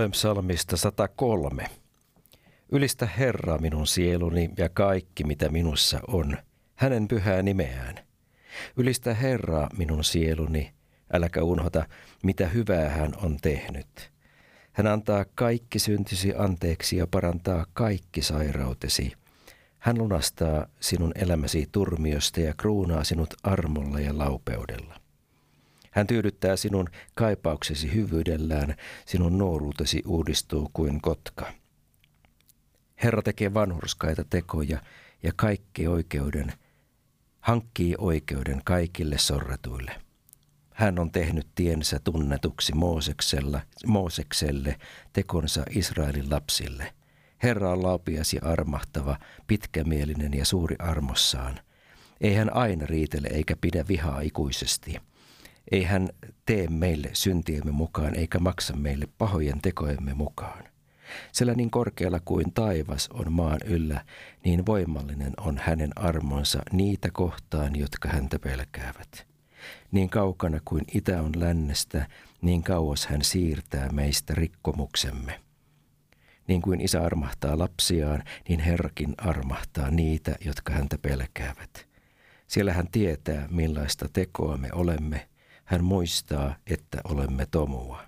Luen psalmista 103. Ylistä Herraa minun sieluni ja kaikki, mitä minussa on, hänen pyhää nimeään. Ylistä Herraa minun sieluni, äläkä unhota, mitä hyvää hän on tehnyt. Hän antaa kaikki syntisi anteeksi ja parantaa kaikki sairautesi. Hän lunastaa sinun elämäsi turmiosta ja kruunaa sinut armolla ja laupeudella. Hän tyydyttää sinun kaipauksesi hyvyydellään, sinun nuoruutesi uudistuu kuin kotka. Herra tekee vanhurskaita tekoja ja kaikki oikeuden, hankkii oikeuden kaikille sorretuille. Hän on tehnyt tiensä tunnetuksi Mooseksella, Moosekselle, tekonsa Israelin lapsille. Herra on laupias ja armahtava, pitkämielinen ja suuri armossaan. Ei hän aina riitele eikä pidä vihaa ikuisesti – ei hän tee meille syntiemme mukaan eikä maksa meille pahojen tekojemme mukaan. Sillä niin korkealla kuin taivas on maan yllä, niin voimallinen on hänen armonsa niitä kohtaan, jotka häntä pelkäävät. Niin kaukana kuin itä on lännestä, niin kauas hän siirtää meistä rikkomuksemme. Niin kuin isä armahtaa lapsiaan, niin Herrakin armahtaa niitä, jotka häntä pelkäävät. Siellä hän tietää, millaista tekoa me olemme, hän muistaa, että olemme tomua.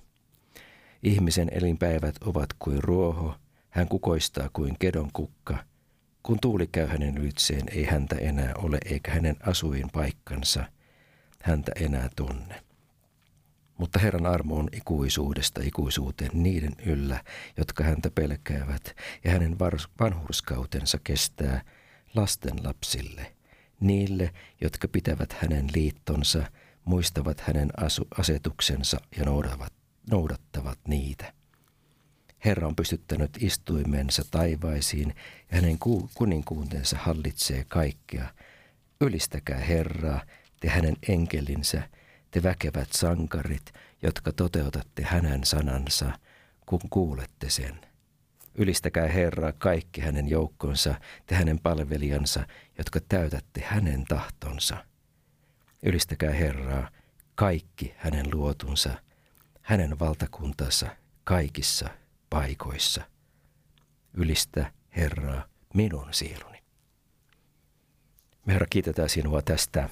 Ihmisen elinpäivät ovat kuin ruoho, hän kukoistaa kuin kedon kukka. Kun tuuli käy hänen ylitseen, ei häntä enää ole eikä hänen asuin paikkansa häntä enää tunne. Mutta Herran armo on ikuisuudesta ikuisuuteen niiden yllä, jotka häntä pelkäävät, ja hänen vanhurskautensa kestää lasten lapsille, niille, jotka pitävät hänen liittonsa – muistavat hänen asetuksensa ja noudattavat, noudattavat niitä. Herra on pystyttänyt istuimensa taivaisiin ja hänen ku- kuninkuutensa hallitsee kaikkea. Ylistäkää Herraa, te hänen enkelinsä, te väkevät sankarit, jotka toteutatte hänen sanansa, kun kuulette sen. Ylistäkää Herraa kaikki hänen joukkonsa, te hänen palvelijansa, jotka täytätte hänen tahtonsa – Ylistäkää Herraa, kaikki hänen luotunsa, hänen valtakuntansa kaikissa paikoissa. Ylistä Herraa minun sieluni. Me Herra, kiitetään sinua tästä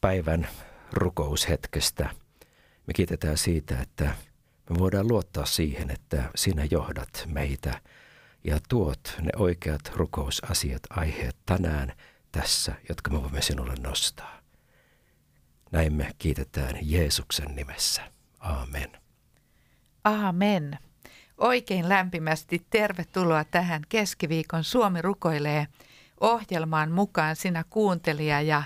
päivän rukoushetkestä. Me kiitetään siitä, että me voidaan luottaa siihen, että sinä johdat meitä ja tuot ne oikeat rukousasiat, aiheet tänään tässä, jotka me voimme sinulle nostaa. Näin me kiitetään Jeesuksen nimessä. Aamen. Aamen. Oikein lämpimästi tervetuloa tähän keskiviikon Suomi rukoilee ohjelmaan mukaan sinä kuuntelija ja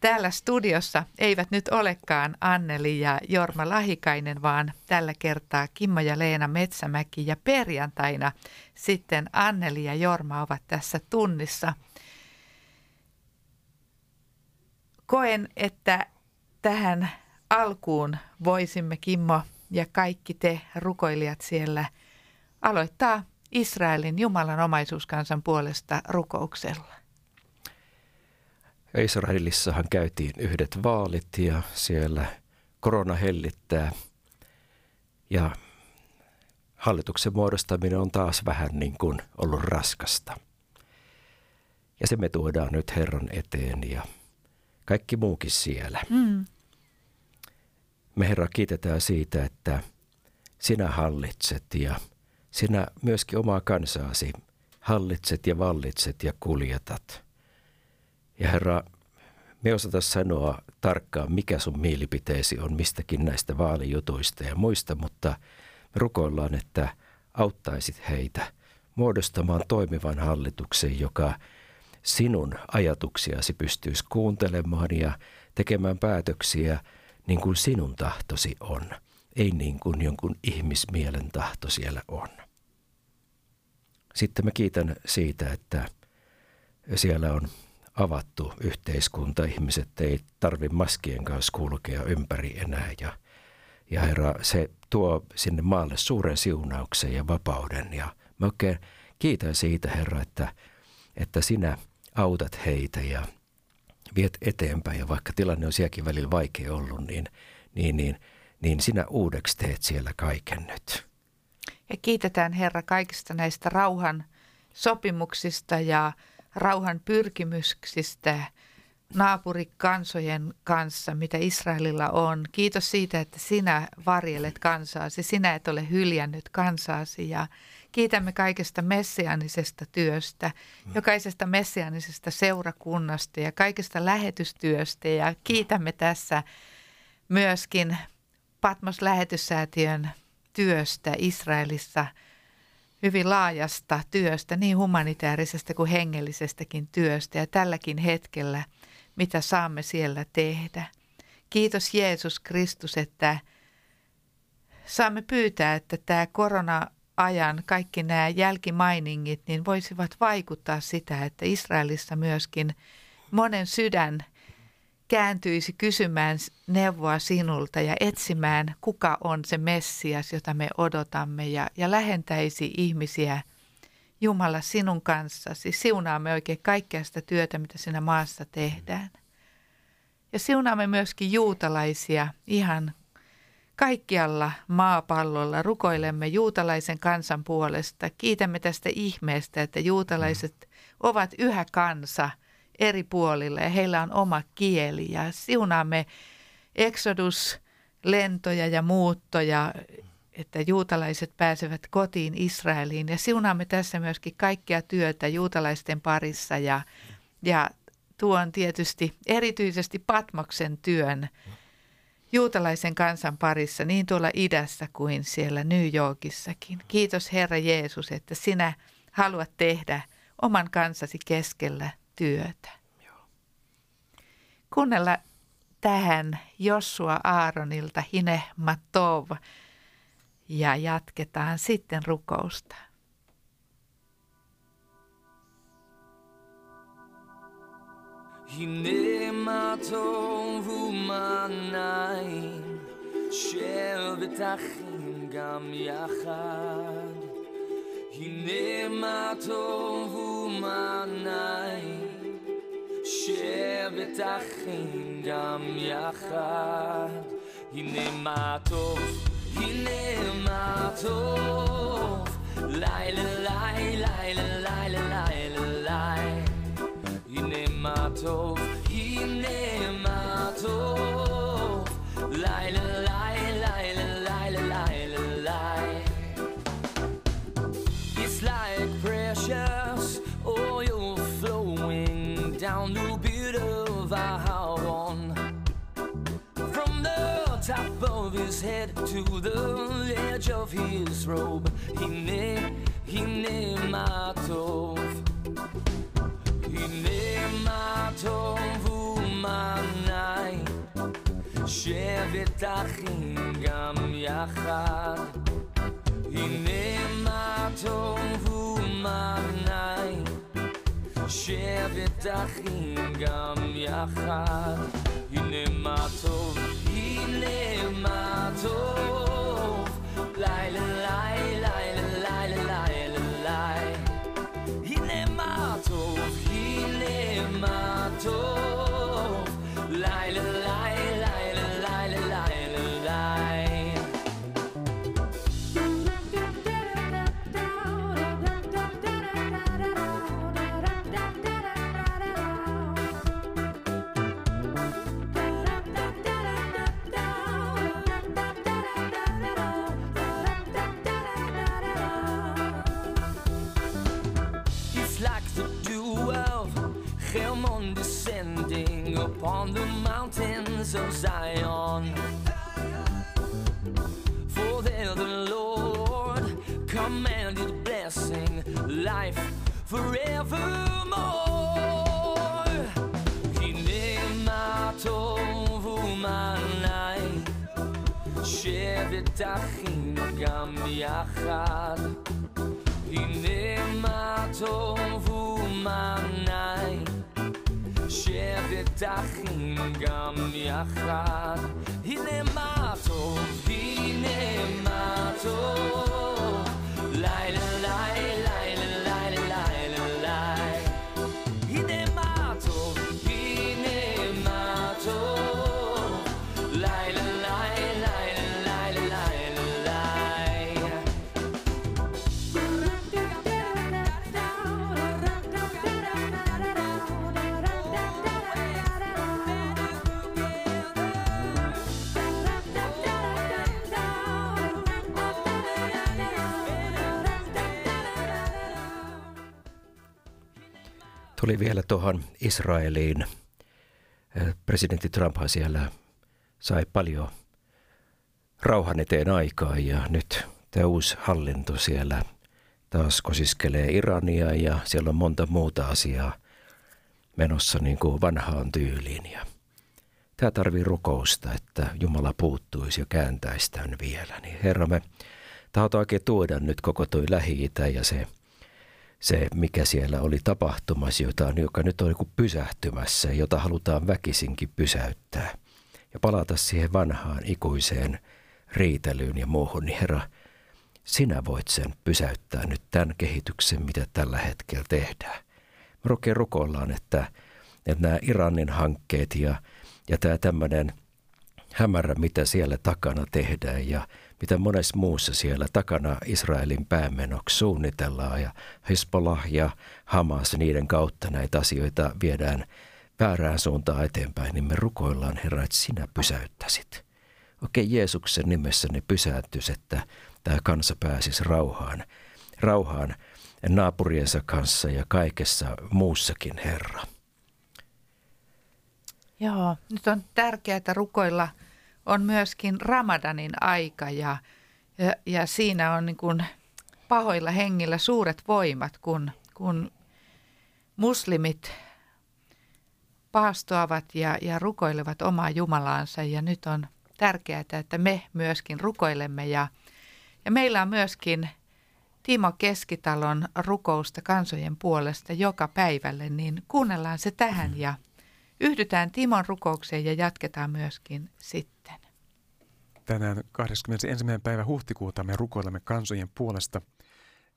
Täällä studiossa eivät nyt olekaan Anneli ja Jorma Lahikainen, vaan tällä kertaa Kimmo ja Leena Metsämäki ja perjantaina sitten Anneli ja Jorma ovat tässä tunnissa. Koen, että tähän alkuun voisimme, Kimmo ja kaikki te rukoilijat siellä, aloittaa Israelin Jumalan omaisuuskansan puolesta rukouksella. Israelissahan käytiin yhdet vaalit ja siellä korona hellittää ja hallituksen muodostaminen on taas vähän niin kuin ollut raskasta. Ja se me tuodaan nyt Herran eteen ja kaikki muukin siellä. Mm. Me Herra kiitetään siitä, että sinä hallitset ja sinä myöskin omaa kansaasi hallitset ja vallitset ja kuljetat. Ja Herra, me osata sanoa tarkkaan, mikä sun mielipiteesi on mistäkin näistä vaalijutuista ja muista, mutta me rukoillaan, että auttaisit heitä muodostamaan toimivan hallituksen, joka sinun ajatuksiasi pystyisi kuuntelemaan ja tekemään päätöksiä niin kuin sinun tahtosi on, ei niin kuin jonkun ihmismielen tahto siellä on. Sitten mä kiitän siitä, että siellä on avattu yhteiskunta. Ihmiset ei tarvi maskien kanssa kulkea ympäri enää ja, ja Herra, se tuo sinne maalle suuren siunauksen ja vapauden. Ja mä oikein kiitän siitä, Herra, että, että sinä autat heitä ja viet eteenpäin. Ja vaikka tilanne on sielläkin välillä vaikea ollut, niin, niin, niin, niin sinä uudeksi teet siellä kaiken nyt. Ja kiitetään Herra kaikista näistä rauhan sopimuksista ja rauhan pyrkimyksistä naapurikansojen kanssa, mitä Israelilla on. Kiitos siitä, että sinä varjelet kansaasi, sinä et ole hyljännyt kansaasi ja kiitämme kaikesta messianisesta työstä, jokaisesta messianisesta seurakunnasta ja kaikesta lähetystyöstä. Ja kiitämme tässä myöskin Patmos lähetyssäätiön työstä Israelissa – hyvin laajasta työstä, niin humanitaarisesta kuin hengellisestäkin työstä. Ja tälläkin hetkellä, mitä saamme siellä tehdä. Kiitos Jeesus Kristus, että saamme pyytää, että tämä korona-ajan kaikki nämä jälkimainingit niin voisivat vaikuttaa sitä, että Israelissa myöskin monen sydän – kääntyisi kysymään neuvoa sinulta ja etsimään, kuka on se Messias, jota me odotamme ja, ja lähentäisi ihmisiä Jumala sinun kanssasi. Siunaamme oikein kaikkea sitä työtä, mitä siinä maassa tehdään. Ja siunaamme myöskin juutalaisia ihan kaikkialla maapallolla. Rukoilemme juutalaisen kansan puolesta. Kiitämme tästä ihmeestä, että juutalaiset ovat yhä kansa – eri puolilla ja heillä on oma kieli ja siunaamme Exodus lentoja ja muuttoja, että juutalaiset pääsevät kotiin Israeliin ja siunaamme tässä myöskin kaikkea työtä juutalaisten parissa ja, ja tuon tietysti erityisesti Patmoksen työn juutalaisen kansan parissa niin tuolla idässä kuin siellä New Yorkissakin. Kiitos Herra Jeesus, että sinä haluat tehdä oman kansasi keskellä työtä. Kuunnella tähän Joshua Aaronilta Hine Matov ja jatketaan sitten rukousta. הנה מה טוב ומה נעים, שבטחים גם יחד. הנה מה טוב ומה נעים שבת אחים גם יחד הנה מה טוב, הנה מה טוב לילה לילה לילה לילה לילה הנה מה טוב, הנה מה טוב לילה לילה לילה לילה It's like precious oil flowing down the beard of Aaron. From the top of his head to the edge of his robe, Hine, Hine Matov. Hine Matov umanai, שבת אחים גם יחד. הנה מה טוב ומה נעים, שבת אחים גם יחד. הנה מה טוב, הנה מה טוב, 더 of Zion. For there the Lord commanded blessing, life forevermore. Hine matov umanai, שבת אחים גם יחד. הנה מה טוב ומעני, שבת אחים גם יחד. הנה מה טוב, הנה מה טוב, Tuli vielä tuohon Israeliin. Presidentti Trumphan siellä sai paljon rauhan eteen aikaa ja nyt tämä uusi hallinto siellä taas kosiskelee Irania ja siellä on monta muuta asiaa menossa niin kuin vanhaan tyyliin. Ja tämä tarvii rukousta, että Jumala puuttuisi ja kääntäisi tämän vielä. Niin Herra, me tahotaan oikein tuoda nyt koko toi lähi ja se – se, mikä siellä oli tapahtumassa, jota, joka nyt on pysähtymässä, jota halutaan väkisinkin pysäyttää. Ja palata siihen vanhaan ikuiseen riitelyyn ja muuhun, niin Herra, sinä voit sen pysäyttää nyt tämän kehityksen, mitä tällä hetkellä tehdään. Me oikein rukoillaan, että, että nämä Iranin hankkeet ja, ja tämä tämmöinen hämärä, mitä siellä takana tehdään ja mitä monessa muussa siellä takana Israelin päämenoksi suunnitellaan ja Hezbollah ja Hamas niiden kautta näitä asioita viedään väärään suuntaan eteenpäin, niin me rukoillaan Herra, että sinä pysäyttäisit. Okei, Jeesuksen nimessä ne pysäyttyisi, että tämä kansa pääsisi rauhaan, rauhaan naapuriensa kanssa ja kaikessa muussakin, Herra. Joo, nyt on tärkeää rukoilla – on myöskin Ramadanin aika ja, ja, ja siinä on niin kuin pahoilla hengillä suuret voimat, kun, kun muslimit paastoavat ja, ja rukoilevat omaa Jumalaansa ja nyt on tärkeää, että me myöskin rukoilemme ja, ja meillä on myöskin Timo Keskitalon rukousta kansojen puolesta joka päivälle, niin kuunnellaan se tähän ja Yhdytään Timon rukoukseen ja jatketaan myöskin sitten. Tänään 21. päivä huhtikuuta me rukoilemme kansojen puolesta.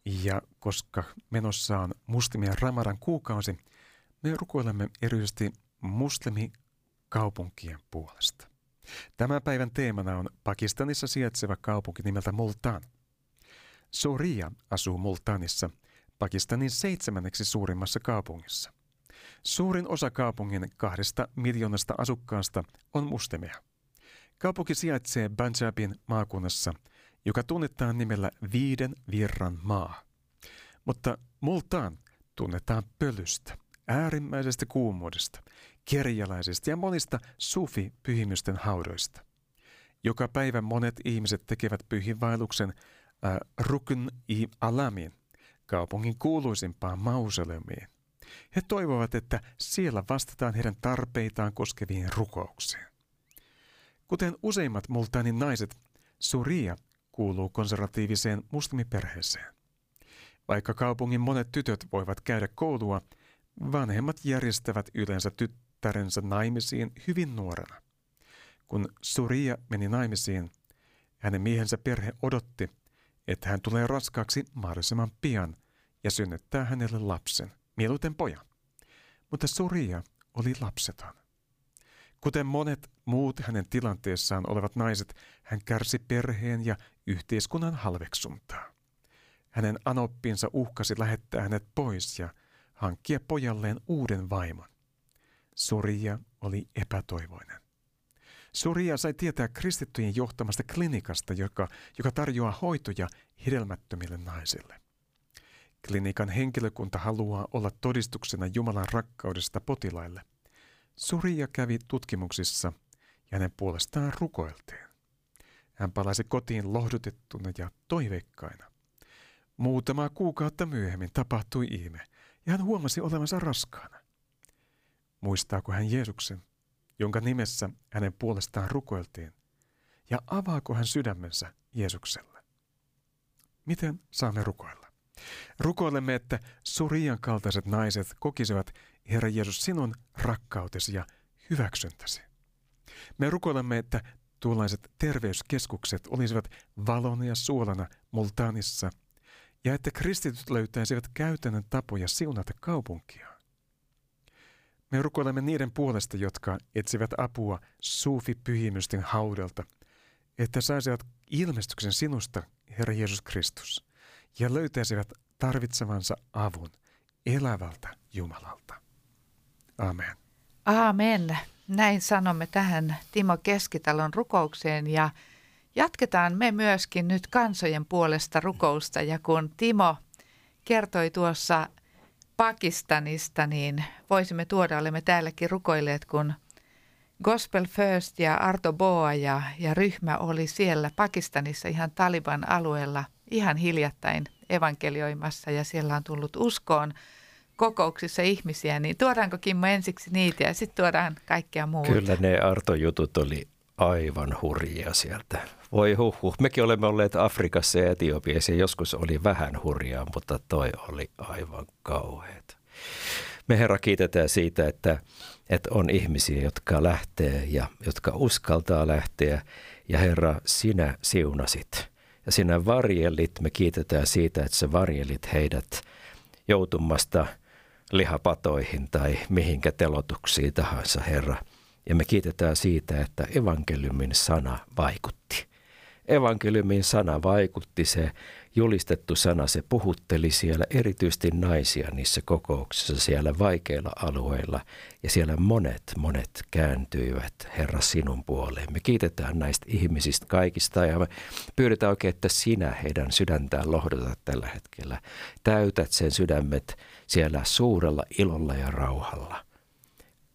Ja koska menossa on muslimien Ramadan kuukausi, me rukoilemme erityisesti muslimikaupunkien puolesta. Tämän päivän teemana on Pakistanissa sijaitseva kaupunki nimeltä Multan. Soria asuu Multanissa, Pakistanin seitsemänneksi suurimmassa kaupungissa – Suurin osa kaupungin kahdesta miljoonasta asukkaasta on muslimeja. Kaupunki sijaitsee Banjabin maakunnassa, joka tunnetaan nimellä Viiden virran maa. Mutta Multaan tunnetaan pölystä, äärimmäisestä kuumuudesta, kerjäläisistä ja monista sufi-pyhimysten haudoista. Joka päivä monet ihmiset tekevät pyhiinvaelluksen äh, Rukun i Alamin, kaupungin kuuluisimpaan mausoleumiin. He toivovat, että siellä vastataan heidän tarpeitaan koskeviin rukouksiin. Kuten useimmat multanin naiset, Suria kuuluu konservatiiviseen muslimiperheeseen. Vaikka kaupungin monet tytöt voivat käydä koulua, vanhemmat järjestävät yleensä tyttärensä naimisiin hyvin nuorena. Kun Suria meni naimisiin, hänen miehensä perhe odotti, että hän tulee raskaaksi mahdollisimman pian ja synnyttää hänelle lapsen – mieluiten pojan. Mutta Soria oli lapseton. Kuten monet muut hänen tilanteessaan olevat naiset, hän kärsi perheen ja yhteiskunnan halveksuntaa. Hänen anoppinsa uhkasi lähettää hänet pois ja hankkia pojalleen uuden vaimon. Soria oli epätoivoinen. Soria sai tietää kristittyjen johtamasta klinikasta, joka, joka tarjoaa hoitoja hedelmättömille naisille. Klinikan henkilökunta haluaa olla todistuksena Jumalan rakkaudesta potilaille. Suria kävi tutkimuksissa ja hänen puolestaan rukoiltiin. Hän palasi kotiin lohdutettuna ja toiveikkaina. Muutama kuukautta myöhemmin tapahtui ihme ja hän huomasi olevansa raskaana. Muistaako hän Jeesuksen, jonka nimessä hänen puolestaan rukoiltiin, ja avaako hän sydämensä Jeesukselle? Miten saamme rukoilla? Rukoilemme, että Surian kaltaiset naiset kokisivat, Herra Jeesus, sinun rakkautesi ja hyväksyntäsi. Me rukoilemme, että tuollaiset terveyskeskukset olisivat valona ja suolana Multaanissa ja että kristityt löytäisivät käytännön tapoja siunata kaupunkia. Me rukoilemme niiden puolesta, jotka etsivät apua suufi-pyhimysten haudelta, että saisivat ilmestyksen sinusta, Herra Jeesus Kristus, ja löytäisivät tarvitsevansa avun elävältä Jumalalta. Amen. Amen. Näin sanomme tähän Timo Keskitalon rukoukseen ja jatketaan me myöskin nyt kansojen puolesta rukousta. Ja kun Timo kertoi tuossa Pakistanista, niin voisimme tuoda, olemme täälläkin rukoilleet, kun Gospel First ja Arto Boa ja, ja ryhmä oli siellä Pakistanissa ihan Taliban alueella ihan hiljattain evankelioimassa ja siellä on tullut uskoon kokouksissa ihmisiä, niin tuodaanko Kimmo ensiksi niitä ja sitten tuodaan kaikkea muuta? Kyllä ne Arto-jutut oli aivan hurjia sieltä. Voi huhhuh. Mekin olemme olleet Afrikassa ja Etiopiassa ja joskus oli vähän hurjaa, mutta toi oli aivan kauheat. Me Herra kiitetään siitä, että, että on ihmisiä, jotka lähtee ja jotka uskaltaa lähteä. Ja Herra, sinä siunasit ja sinä varjelit. Me kiitetään siitä, että sä varjelit heidät joutumasta lihapatoihin tai mihinkä telotuksiin tahansa, Herra. Ja me kiitetään siitä, että evankeliumin sana vaikutti. Evankeliumin sana vaikutti, se julistettu sana, se puhutteli siellä erityisesti naisia niissä kokouksissa siellä vaikeilla alueilla. Ja siellä monet, monet kääntyivät Herra sinun puoleen. Me kiitetään näistä ihmisistä kaikista ja me pyydetään oikein, että sinä heidän sydäntään lohdutat tällä hetkellä. Täytät sen sydämet siellä suurella ilolla ja rauhalla.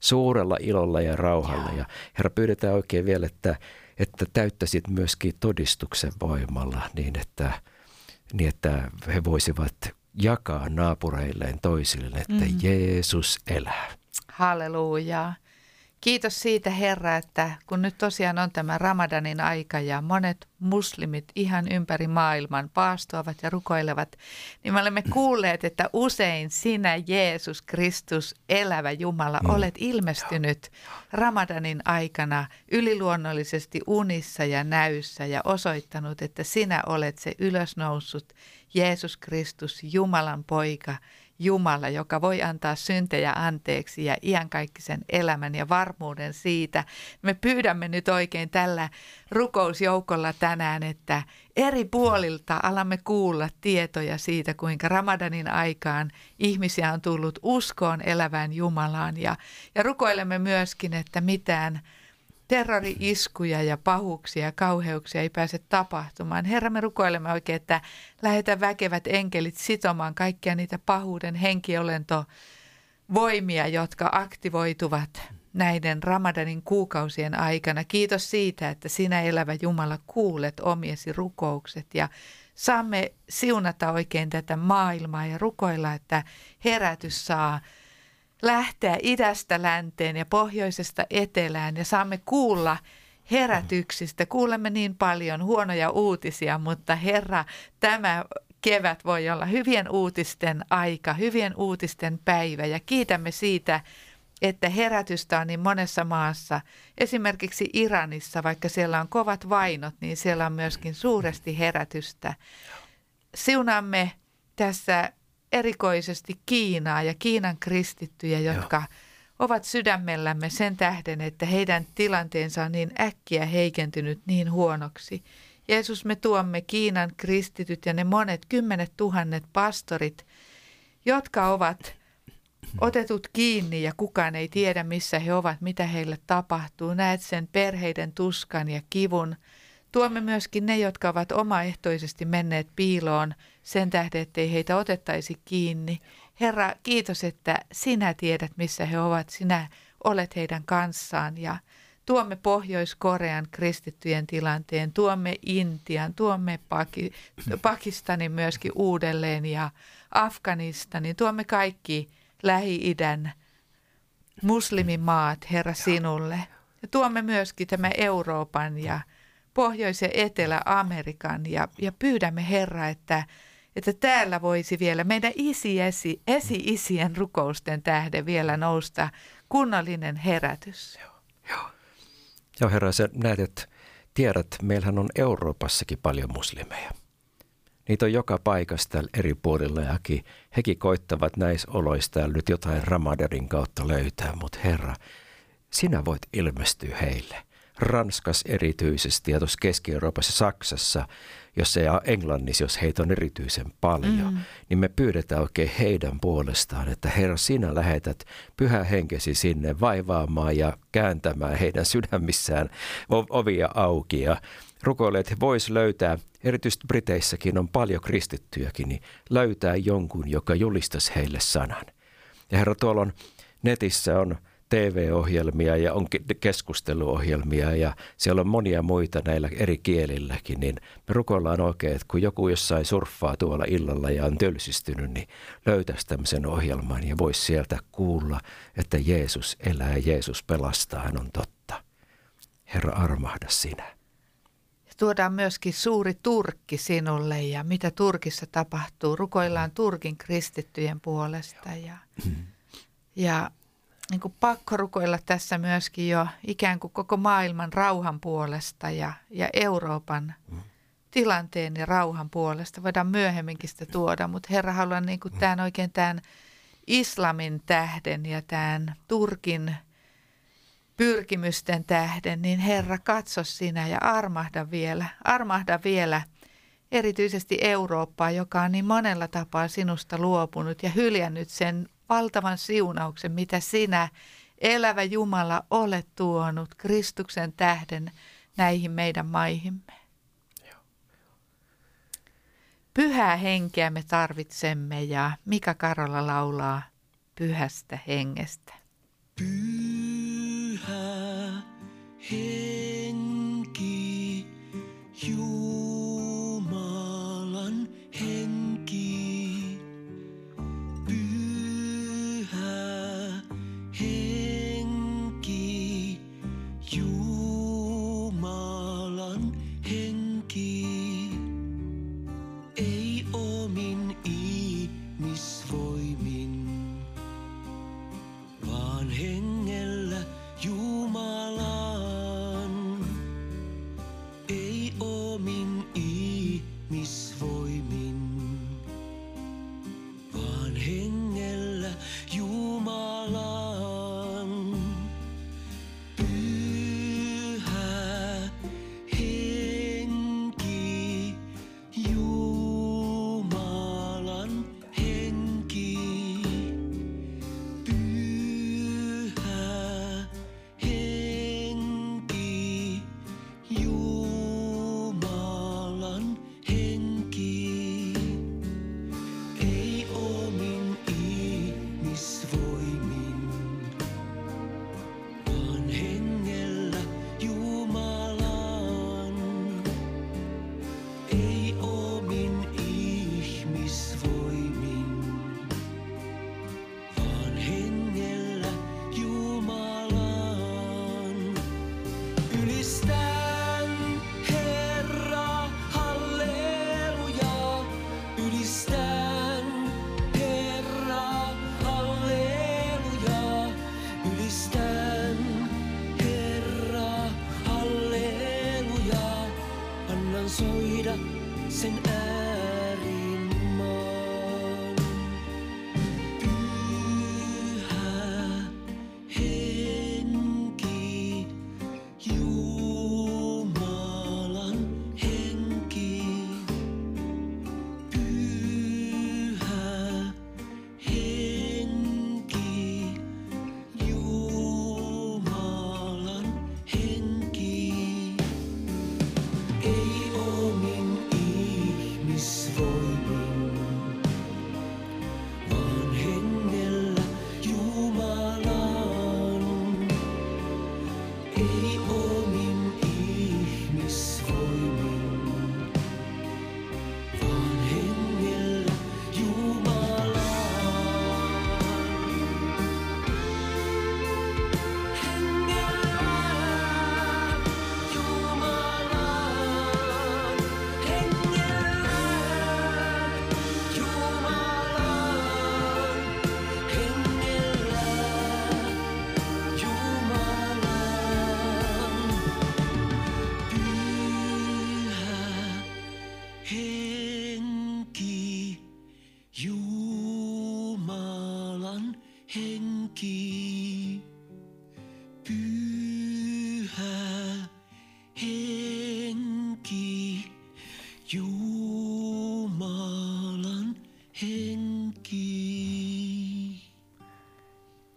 Suurella ilolla ja rauhalla. Ja Herra, pyydetään oikein vielä, että, että täyttäisit myöskin todistuksen voimalla niin, että – niin että he voisivat jakaa naapureilleen toisilleen, että mm. Jeesus elää. Halleluja. Kiitos siitä Herra, että kun nyt tosiaan on tämä Ramadanin aika ja monet muslimit ihan ympäri maailman paastoavat ja rukoilevat, niin me olemme kuulleet, että usein sinä Jeesus Kristus, elävä Jumala, mm. olet ilmestynyt Ramadanin aikana yliluonnollisesti unissa ja näyssä ja osoittanut, että sinä olet se ylösnoussut Jeesus Kristus, Jumalan poika, Jumala, joka voi antaa syntejä anteeksi ja iankaikkisen elämän ja varmuuden siitä. Me pyydämme nyt oikein tällä rukousjoukolla tänään, että eri puolilta alamme kuulla tietoja siitä, kuinka Ramadanin aikaan ihmisiä on tullut uskoon elävään Jumalaan. Ja, ja rukoilemme myöskin, että mitään terrori-iskuja ja pahuuksia ja kauheuksia ei pääse tapahtumaan. Herra, me rukoilemme oikein, että lähetä väkevät enkelit sitomaan kaikkia niitä pahuuden henkiolento voimia, jotka aktivoituvat näiden Ramadanin kuukausien aikana. Kiitos siitä, että sinä elävä Jumala kuulet omiesi rukoukset ja saamme siunata oikein tätä maailmaa ja rukoilla, että herätys saa lähteä idästä länteen ja pohjoisesta etelään ja saamme kuulla herätyksistä. Kuulemme niin paljon huonoja uutisia, mutta Herra, tämä kevät voi olla hyvien uutisten aika, hyvien uutisten päivä ja kiitämme siitä, että herätystä on niin monessa maassa. Esimerkiksi Iranissa, vaikka siellä on kovat vainot, niin siellä on myöskin suuresti herätystä. Siunaamme tässä erikoisesti Kiinaa ja Kiinan kristittyjä, jotka Joo. ovat sydämellämme sen tähden, että heidän tilanteensa on niin äkkiä heikentynyt niin huonoksi. Jeesus, me tuomme Kiinan kristityt ja ne monet kymmenet tuhannet pastorit, jotka ovat otetut kiinni ja kukaan ei tiedä, missä he ovat, mitä heille tapahtuu. Näet sen perheiden tuskan ja kivun. Tuomme myöskin ne, jotka ovat omaehtoisesti menneet piiloon sen tähden, ettei heitä otettaisi kiinni. Herra, kiitos, että sinä tiedät, missä he ovat. Sinä olet heidän kanssaan ja tuomme Pohjois-Korean kristittyjen tilanteen, tuomme Intian, tuomme Pakistanin myöskin uudelleen ja Afganistanin, tuomme kaikki Lähi-idän muslimimaat, Herra, sinulle. Ja tuomme myöskin tämä Euroopan ja Pohjois- ja Etelä-Amerikan ja, ja pyydämme Herra, että, että täällä voisi vielä meidän isi-esi, esi-isien rukousten tähden vielä nousta kunnollinen herätys. Joo, joo. Joo Herra, sä näet, että tiedät, meillähän on Euroopassakin paljon muslimeja. Niitä on joka paikasta eri puolilla ja hekin koittavat näissä oloista nyt jotain Ramadarin kautta löytää, mutta Herra, sinä voit ilmestyä heille. Ranskas erityisesti ja tuossa Keski-Euroopassa, Saksassa, jos ei Englannissa, jos heitä on erityisen paljon, mm. niin me pyydetään oikein heidän puolestaan, että Herra, sinä lähetät pyhä henkesi sinne vaivaamaan ja kääntämään heidän sydämissään ovia auki ja rukoilee, että he vois löytää, erityisesti Briteissäkin on paljon kristittyjäkin, niin löytää jonkun, joka julistaisi heille sanan. Ja Herra, tuolla on netissä on TV-ohjelmia ja on keskusteluohjelmia ja siellä on monia muita näillä eri kielilläkin, niin me rukoillaan oikein, että kun joku jossain surffaa tuolla illalla ja on tölsistynyt, niin löytäisi tämmöisen ohjelman ja voisi sieltä kuulla, että Jeesus elää Jeesus pelastaa, hän on totta. Herra, armahda sinä. Tuodaan myöskin suuri Turkki sinulle ja mitä Turkissa tapahtuu. Rukoillaan Turkin kristittyjen puolesta ja, ja niin kuin pakko rukoilla tässä myöskin jo ikään kuin koko maailman rauhan puolesta ja, ja Euroopan mm. tilanteen ja rauhan puolesta. Voidaan myöhemminkin sitä tuoda, mutta Herra haluan niin kuin tämän oikein tämän islamin tähden ja tämän Turkin pyrkimysten tähden, niin Herra katso sinä ja armahda vielä, armahda vielä erityisesti Eurooppaa, joka on niin monella tapaa sinusta luopunut ja hyljännyt sen valtavan siunauksen, mitä sinä, elävä Jumala, olet tuonut Kristuksen tähden näihin meidän maihimme. Pyhää henkeä me tarvitsemme ja Mika Karola laulaa pyhästä hengestä. Pyhä henki,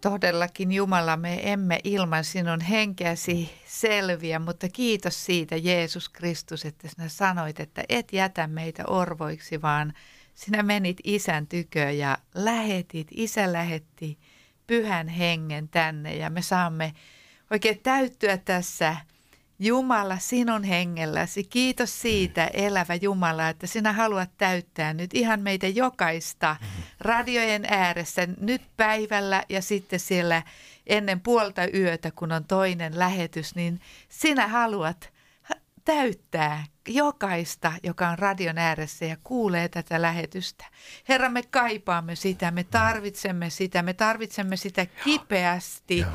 Todellakin Jumala, me emme ilman sinun henkeäsi selviä, mutta kiitos siitä Jeesus Kristus, että sinä sanoit, että et jätä meitä orvoiksi, vaan sinä menit isän tykö ja lähetit, isä lähetti pyhän hengen tänne. Ja me saamme oikein täyttyä tässä Jumala sinun hengelläsi. Kiitos siitä, elävä Jumala, että sinä haluat täyttää nyt ihan meitä jokaista radiojen ääressä nyt päivällä ja sitten siellä ennen puolta yötä, kun on toinen lähetys, niin sinä haluat täyttää jokaista, joka on radion ääressä ja kuulee tätä lähetystä. Herra, me kaipaamme sitä, me tarvitsemme sitä, me tarvitsemme sitä kipeästi. Joo.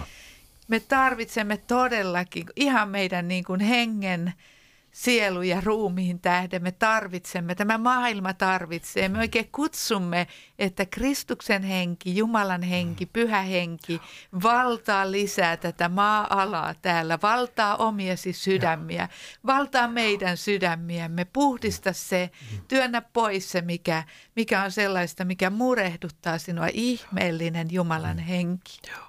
Me tarvitsemme todellakin ihan meidän niin kuin hengen, sielu ja ruumiin tähden. Me tarvitsemme, tämä maailma tarvitsee. Me oikein kutsumme, että Kristuksen henki, Jumalan henki, pyhä henki valtaa lisää tätä maa-alaa täällä, valtaa omiesi sydämiä, valtaa meidän sydämiämme, puhdista se, työnnä pois se, mikä, mikä on sellaista, mikä murehduttaa sinua, ihmeellinen Jumalan henki. Joo,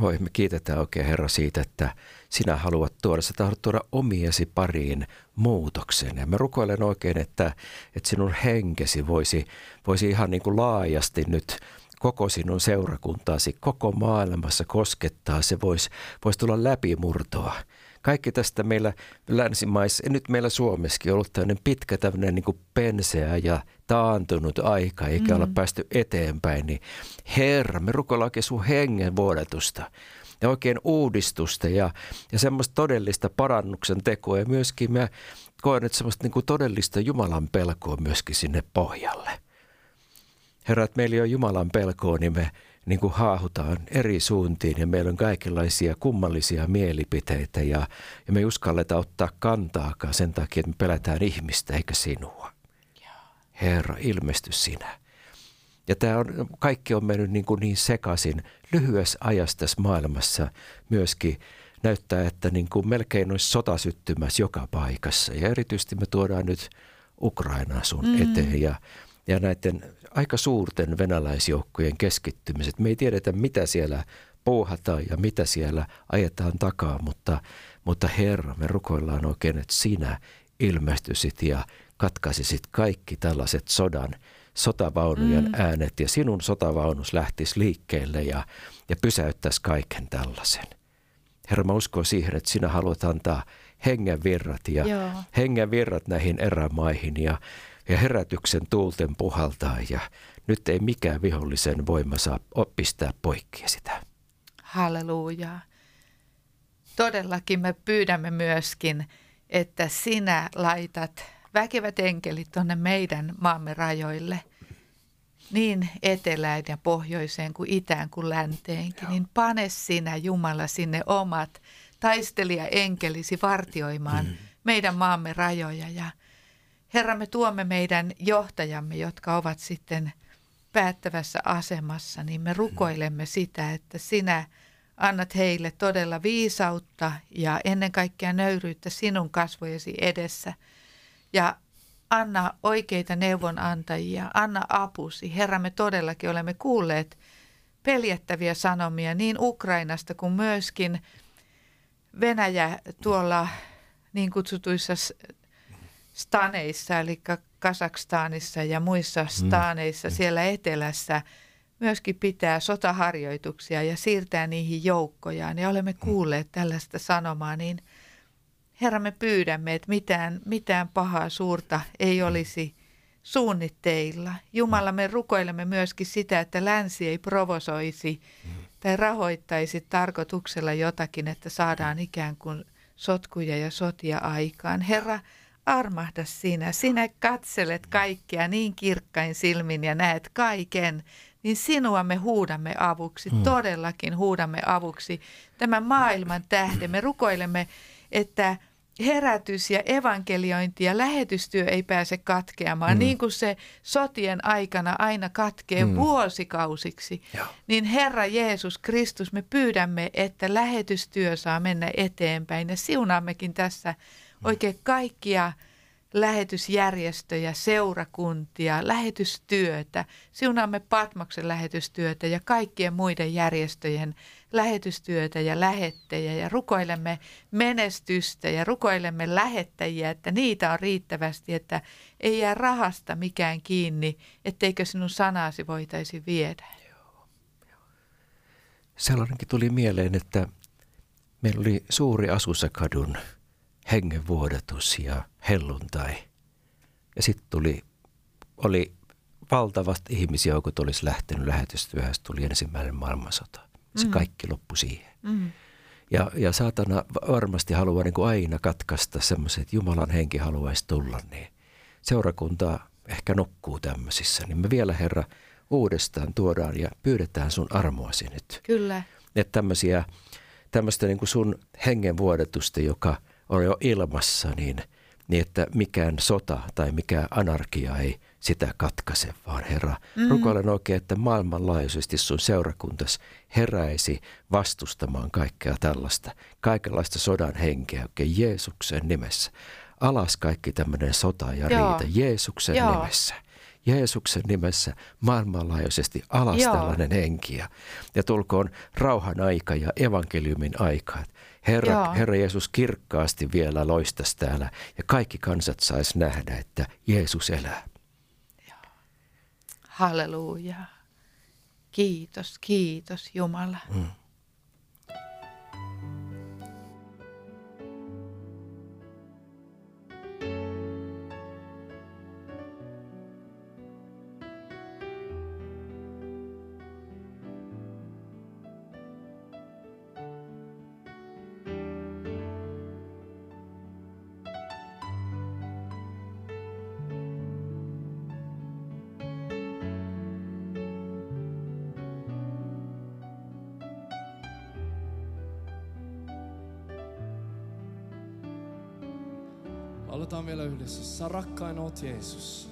voi, me kiitetään oikein Herra siitä, että sinä haluat tuoda, sä tahdot tuoda omiesi pariin muutoksen. Ja mä rukoilen oikein, että, että sinun henkesi voisi, voisi ihan niin kuin laajasti nyt koko sinun seurakuntaasi, koko maailmassa koskettaa. Se voisi, voisi tulla läpimurtoa. Kaikki tästä meillä länsimaissa, ja nyt meillä Suomessakin on ollut tämmöinen pitkä tämmöinen niin penseä ja taantunut aika, eikä mm. olla päästy eteenpäin, niin Herra, me rukoillaan oikein sun hengen vuodatusta ja oikein uudistusta ja, ja semmoista todellista parannuksen tekoa ja myöskin mä koen, että semmoista niin kuin todellista Jumalan pelkoa myöskin sinne pohjalle. Herra, että meillä on Jumalan pelkoa, niin me niin kuin haahutaan eri suuntiin ja meillä on kaikenlaisia kummallisia mielipiteitä ja, ja me ei uskalleta ottaa kantaakaan sen takia, että me pelätään ihmistä eikä sinua. Herra, ilmesty sinä. Ja tämä on, kaikki on mennyt niin, kuin niin sekaisin lyhyessä ajassa tässä maailmassa myöskin näyttää, että niin kuin melkein olisi sota syttymässä joka paikassa. Ja erityisesti me tuodaan nyt Ukrainaa sun mm. eteen ja, ja näiden aika suurten venäläisjoukkojen keskittymiset. Me ei tiedetä, mitä siellä puuhataan ja mitä siellä ajetaan takaa, mutta, mutta Herra, me rukoillaan oikein, että sinä ilmestyisit ja katkaisisit kaikki tällaiset sodan sotavaunujen mm. äänet ja sinun sotavaunus lähtisi liikkeelle ja, ja pysäyttäisi kaiken tällaisen. Herra, mä uskon siihen, että sinä haluat antaa hengen virrat ja Joo. hengen virrat näihin erämaihin ja, ja herätyksen tuulten puhaltaa ja nyt ei mikään vihollisen voima saa pistää poikki sitä. Halleluja. Todellakin me pyydämme myöskin, että sinä laitat väkevät enkelit tuonne meidän maamme rajoille, niin etelään ja pohjoiseen kuin itään kuin länteenkin, niin pane sinä Jumala sinne omat taistelija-enkelisi vartioimaan mm. meidän maamme rajoja. Ja Herra, me tuomme meidän johtajamme, jotka ovat sitten päättävässä asemassa, niin me rukoilemme sitä, että sinä annat heille todella viisautta ja ennen kaikkea nöyryyttä sinun kasvojesi edessä – ja anna oikeita neuvonantajia, anna apusi. Herra, me todellakin olemme kuulleet peljättäviä sanomia niin Ukrainasta kuin myöskin Venäjä tuolla niin kutsutuissa staneissa, eli Kasakstanissa ja muissa mm. staneissa mm. siellä etelässä myöskin pitää sotaharjoituksia ja siirtää niihin joukkojaan. Ja olemme kuulleet tällaista sanomaa, niin – Herra, me pyydämme, että mitään, mitään pahaa suurta ei olisi suunnitteilla. Jumala, me rukoilemme myöskin sitä, että länsi ei provosoisi tai rahoittaisi tarkoituksella jotakin, että saadaan ikään kuin sotkuja ja sotia aikaan. Herra, armahda sinä. Sinä katselet kaikkia niin kirkkain silmin ja näet kaiken, niin sinua me huudamme avuksi, mm. todellakin huudamme avuksi. Tämän maailman tähden me rukoilemme, että herätys ja evankeliointi ja lähetystyö ei pääse katkeamaan, mm. niin kuin se sotien aikana aina katkee mm. vuosikausiksi. Joo. Niin Herra Jeesus Kristus, me pyydämme, että lähetystyö saa mennä eteenpäin ja siunaammekin tässä. Oikein kaikkia lähetysjärjestöjä, seurakuntia, lähetystyötä. Siunaamme Patmoksen lähetystyötä ja kaikkien muiden järjestöjen lähetystyötä ja lähettejä ja rukoilemme menestystä ja rukoilemme lähettäjiä, että niitä on riittävästi, että ei jää rahasta mikään kiinni, etteikö sinun sanasi voitaisi viedä. Sellainenkin tuli mieleen, että meillä oli suuri Asusakadun hengenvuodatus ja helluntai. Ja sitten tuli, oli valtavat ihmisjoukot olisi lähtenyt lähetystyöhön, tuli ensimmäinen maailmansota. Se mm. kaikki loppui siihen. Mm. Ja, ja saatana varmasti haluaa niin kuin aina katkaista semmoiset, että Jumalan henki haluaisi tulla, niin seurakunta ehkä nukkuu tämmöisissä. Niin me vielä Herra uudestaan tuodaan ja pyydetään sun armoasi nyt. Kyllä. Että tämmöisiä, tämmöistä niin kuin sun hengenvuodatusta, joka – on jo ilmassa, niin, niin että mikään sota tai mikään anarkia ei sitä katkaise, vaan Herra, mm. rukoilen oikein, että maailmanlaajuisesti sun seurakuntas heräisi vastustamaan kaikkea tällaista, kaikenlaista sodan henkeä oikein Jeesuksen nimessä. Alas kaikki tämmöinen sota ja Joo. riita Jeesuksen Joo. nimessä. Jeesuksen nimessä maailmanlaajuisesti alas Joo. tällainen henki ja, ja tulkoon rauhan aika ja evankeliumin aika. Herra, Herra Jeesus kirkkaasti vielä loistas täällä ja kaikki kansat sais nähdä, että Jeesus elää. Halleluja. Kiitos, kiitos Jumala. Mm. Rakkain oot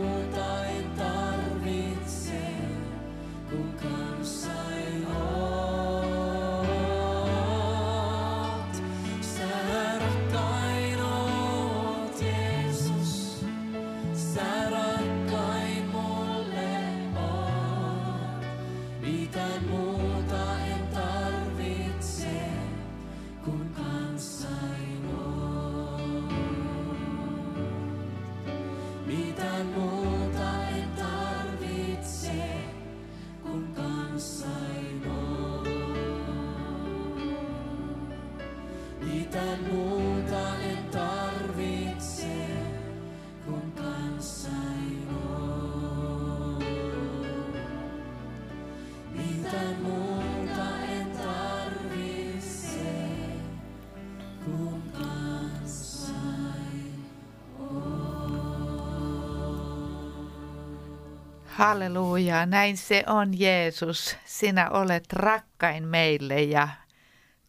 Halleluja, näin se on Jeesus. Sinä olet rakkain meille ja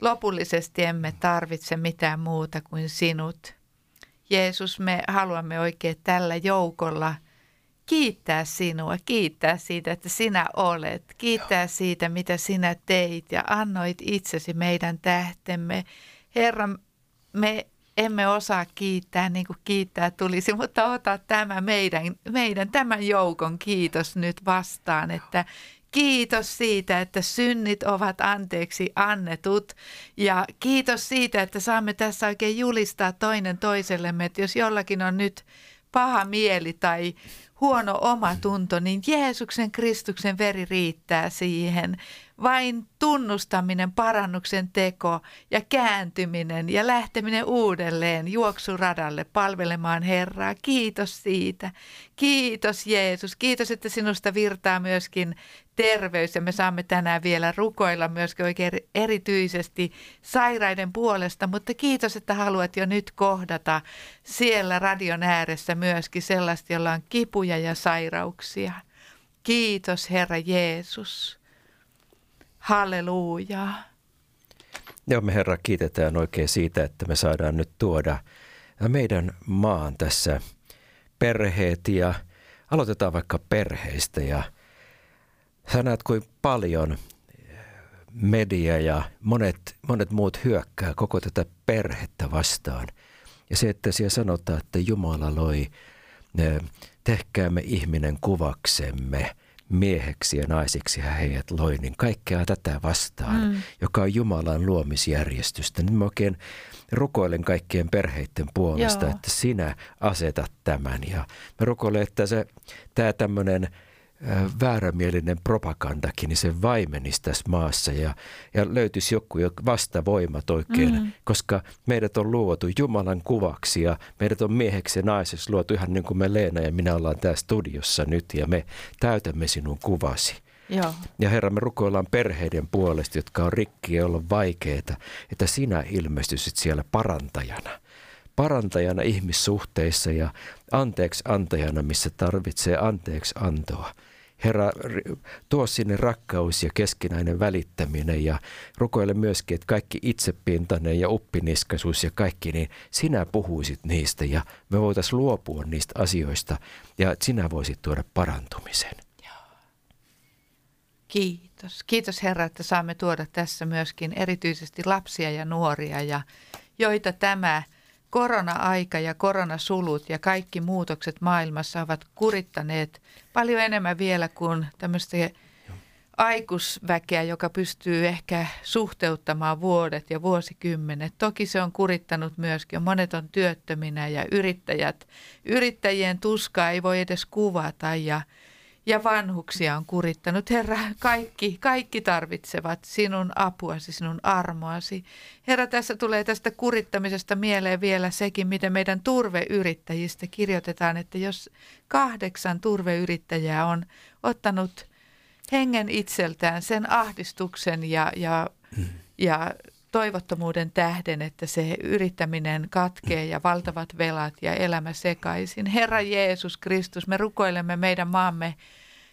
lopullisesti emme tarvitse mitään muuta kuin sinut. Jeesus, me haluamme oikein tällä joukolla kiittää sinua, kiittää siitä, että sinä olet, kiittää siitä, mitä sinä teit ja annoit itsesi meidän tähtemme. Herra, me emme osaa kiittää niin kuin kiittää tulisi, mutta ota tämä meidän, meidän tämän joukon kiitos nyt vastaan, että Kiitos siitä, että synnit ovat anteeksi annetut ja kiitos siitä, että saamme tässä oikein julistaa toinen toisellemme, että jos jollakin on nyt paha mieli tai huono omatunto, niin Jeesuksen Kristuksen veri riittää siihen. Vain tunnustaminen, parannuksen teko ja kääntyminen ja lähteminen uudelleen juoksuradalle palvelemaan Herraa. Kiitos siitä. Kiitos Jeesus. Kiitos, että sinusta virtaa myöskin terveys ja me saamme tänään vielä rukoilla myöskin oikein erityisesti sairaiden puolesta, mutta kiitos, että haluat jo nyt kohdata siellä radion ääressä myöskin sellaista, jolla on kipuja ja sairauksia. Kiitos Herra Jeesus. Halleluja. Joo, me Herra kiitetään oikein siitä, että me saadaan nyt tuoda meidän maan tässä perheet ja aloitetaan vaikka perheistä ja sä näet, kuin paljon media ja monet, monet muut hyökkää koko tätä perhettä vastaan. Ja se, että siellä sanotaan, että Jumala loi, tehkäämme ihminen kuvaksemme – mieheksi ja naisiksi hän heidät loi, niin kaikkea tätä vastaan, mm. joka on Jumalan luomisjärjestystä. Niin mä oikein rukoilen kaikkien perheiden puolesta, Joo. että sinä asetat tämän. Ja mä rukoilen, että se, tämä tämmöinen väärämielinen propagandakin, niin se vaimenisi tässä maassa ja, ja löytyisi joku vastavoimat oikein, mm. koska meidät on luotu Jumalan kuvaksi ja meidät on mieheksi ja naiseksi luotu ihan niin kuin me Leena ja minä ollaan täällä studiossa nyt ja me täytämme sinun kuvasi. Joo. Ja Herra, me rukoillaan perheiden puolesta, jotka on rikki ja on vaikeita, että sinä ilmestyisit siellä parantajana. Parantajana ihmissuhteissa ja anteeksi antajana, missä tarvitsee anteeksi antoa. Herra, tuo sinne rakkaus ja keskinäinen välittäminen ja rukoile myöskin, että kaikki itsepintainen ja uppiniskaisuus ja kaikki, niin sinä puhuisit niistä ja me voitaisiin luopua niistä asioista ja sinä voisit tuoda parantumisen. Kiitos. Kiitos Herra, että saamme tuoda tässä myöskin erityisesti lapsia ja nuoria, ja joita tämä korona-aika ja koronasulut ja kaikki muutokset maailmassa ovat kurittaneet paljon enemmän vielä kuin tämmöistä aikuisväkeä, joka pystyy ehkä suhteuttamaan vuodet ja vuosikymmenet. Toki se on kurittanut myöskin. Monet on työttöminä ja yrittäjät. Yrittäjien tuskaa ei voi edes kuvata ja ja vanhuksia on kurittanut. Herra, kaikki, kaikki tarvitsevat sinun apuasi, sinun armoasi. Herra, tässä tulee tästä kurittamisesta mieleen vielä sekin, miten meidän turveyrittäjistä kirjoitetaan, että jos kahdeksan turveyrittäjää on ottanut hengen itseltään sen ahdistuksen ja, ja, ja toivottomuuden tähden, että se yrittäminen katkee ja valtavat velat ja elämä sekaisin. Herra Jeesus Kristus, me rukoilemme meidän maamme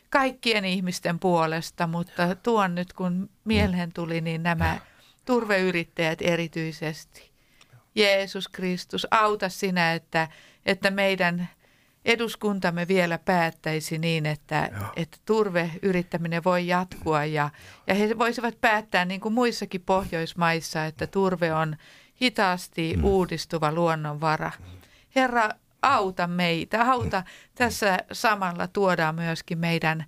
kaikkien ihmisten puolesta, mutta tuon nyt kun mieleen tuli, niin nämä turveyrittäjät erityisesti. Jeesus Kristus, auta sinä, että, että meidän eduskuntamme vielä päättäisi niin, että, että turveyrittäminen voi jatkua ja, ja he voisivat päättää niin kuin muissakin Pohjoismaissa, että turve on hitaasti mm. uudistuva luonnonvara. Herra, auta meitä, auta. Tässä samalla tuodaan myöskin meidän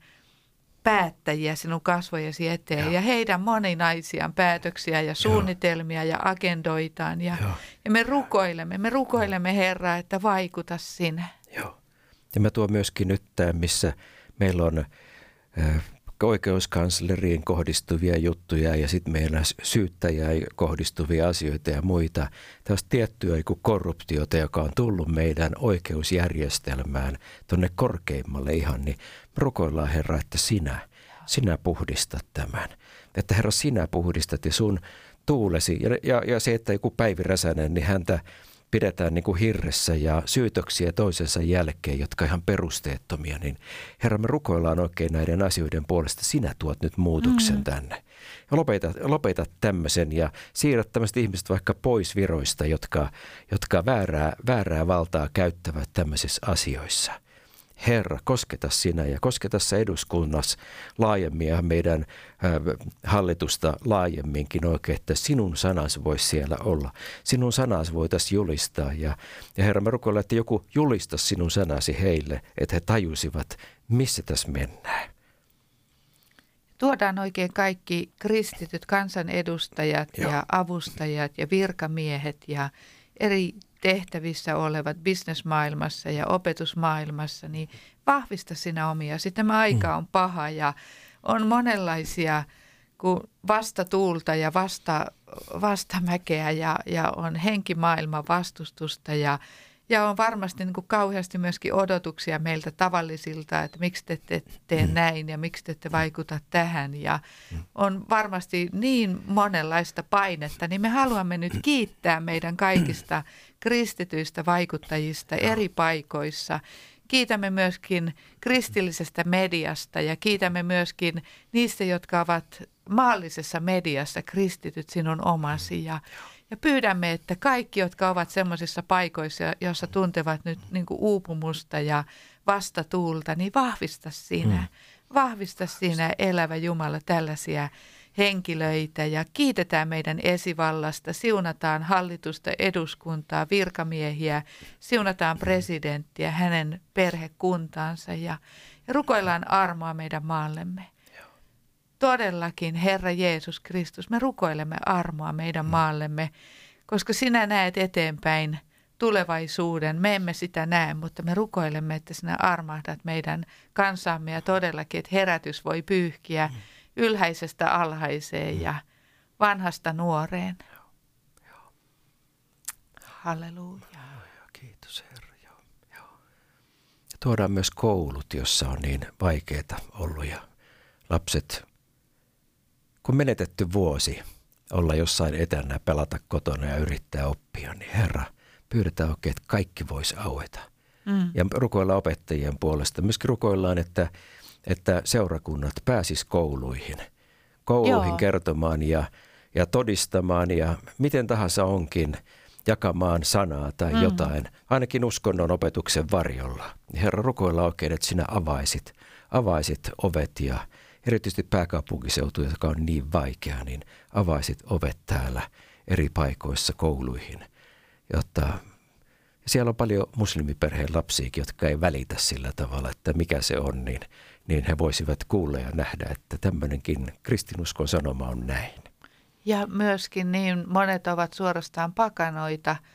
päättäjiä sinun kasvojesi eteen ja, ja heidän moninaisia päätöksiä ja suunnitelmia ja agendoitaan. Ja, ja me rukoilemme, me rukoilemme Herra, että vaikuta sinä. Ja mä tuon myöskin nyt tämän, missä meillä on oikeuskansleriin kohdistuvia juttuja ja sitten meillä syyttäjään kohdistuvia asioita ja muita. Tästä tiettyä korruptiota, joka on tullut meidän oikeusjärjestelmään tuonne korkeimmalle ihan, niin rukoillaan Herra, että sinä, sinä puhdistat tämän. Että Herra, sinä puhdistat ja sun tuulesi. Ja, ja, ja se, että joku Päivi Räsänen, niin häntä pidetään niin kuin hirressä ja syytöksiä toisensa jälkeen, jotka ihan perusteettomia, niin Herra, me rukoillaan oikein näiden asioiden puolesta. Sinä tuot nyt muutoksen mm. tänne. Ja lopeta, lopeta tämmöisen ja siirrät tämmöiset ihmiset vaikka pois viroista, jotka, jotka väärää, väärää valtaa käyttävät tämmöisissä asioissa – Herra, kosketa sinä ja kosketa se eduskunnassa laajemmin ja meidän hallitusta laajemminkin oikein, että sinun sanas voisi siellä olla. Sinun sanas voitaisiin julistaa ja, ja Herra, me rukoillaan, että joku julistaisi sinun sanasi heille, että he tajusivat, missä tässä mennään. Tuodaan oikein kaikki kristityt kansanedustajat Joo. ja avustajat ja virkamiehet ja eri tehtävissä olevat bisnesmaailmassa ja opetusmaailmassa, niin vahvista sinä omia. Sitten tämä aika mm. on paha ja on monenlaisia vastatuulta ja vasta, vastamäkeä ja, ja on henkimaailman vastustusta ja ja on varmasti niin kuin kauheasti myöskin odotuksia meiltä tavallisilta, että miksi te ette tee mm. näin ja miksi te ette vaikuta tähän. Ja mm. on varmasti niin monenlaista painetta, niin me haluamme nyt kiittää meidän kaikista kristityistä vaikuttajista eri paikoissa. Kiitämme myöskin kristillisestä mediasta ja kiitämme myöskin niistä, jotka ovat maallisessa mediassa kristityt sinun omasi. Ja, ja pyydämme, että kaikki, jotka ovat sellaisissa paikoissa, joissa tuntevat nyt niin kuin uupumusta ja vastatuulta, niin vahvista sinä. Mm. Vahvista sinä, elävä Jumala, tällaisia henkilöitä ja kiitetään meidän esivallasta, siunataan hallitusta, eduskuntaa, virkamiehiä, siunataan presidenttiä, hänen perhekuntaansa ja, ja rukoillaan armoa meidän maallemme. Todellakin, Herra Jeesus Kristus, me rukoilemme armoa meidän mm. maallemme, koska sinä näet eteenpäin tulevaisuuden. Me emme sitä näe, mutta me rukoilemme, että sinä armahdat meidän kansaamme ja todellakin, että herätys voi pyyhkiä mm. ylhäisestä alhaiseen mm. ja vanhasta nuoreen. Halleluja. Kiitos Herra. Joo. Joo. Ja tuodaan myös koulut, jossa on niin vaikeita ollut ja lapset kun menetetty vuosi olla jossain etänä, pelata kotona ja yrittää oppia, niin Herra, pyydetään oikein, että kaikki voisi aueta. Mm. Ja rukoillaan opettajien puolesta. Myöskin rukoillaan, että, että seurakunnat pääsis kouluihin, kouluihin Joo. kertomaan ja, ja todistamaan ja miten tahansa onkin jakamaan sanaa tai mm. jotain, ainakin uskonnon opetuksen varjolla. Herra, rukoillaan oikein, että sinä avaisit, avaisit ovet ja erityisesti pääkaupunkiseutu, joka on niin vaikea, niin avaisit ovet täällä eri paikoissa kouluihin, jotta siellä on paljon muslimiperheen lapsiakin, jotka ei välitä sillä tavalla, että mikä se on, niin, niin he voisivat kuulla ja nähdä, että tämmöinenkin kristinuskon sanoma on näin. Ja myöskin niin monet ovat suorastaan pakanoita –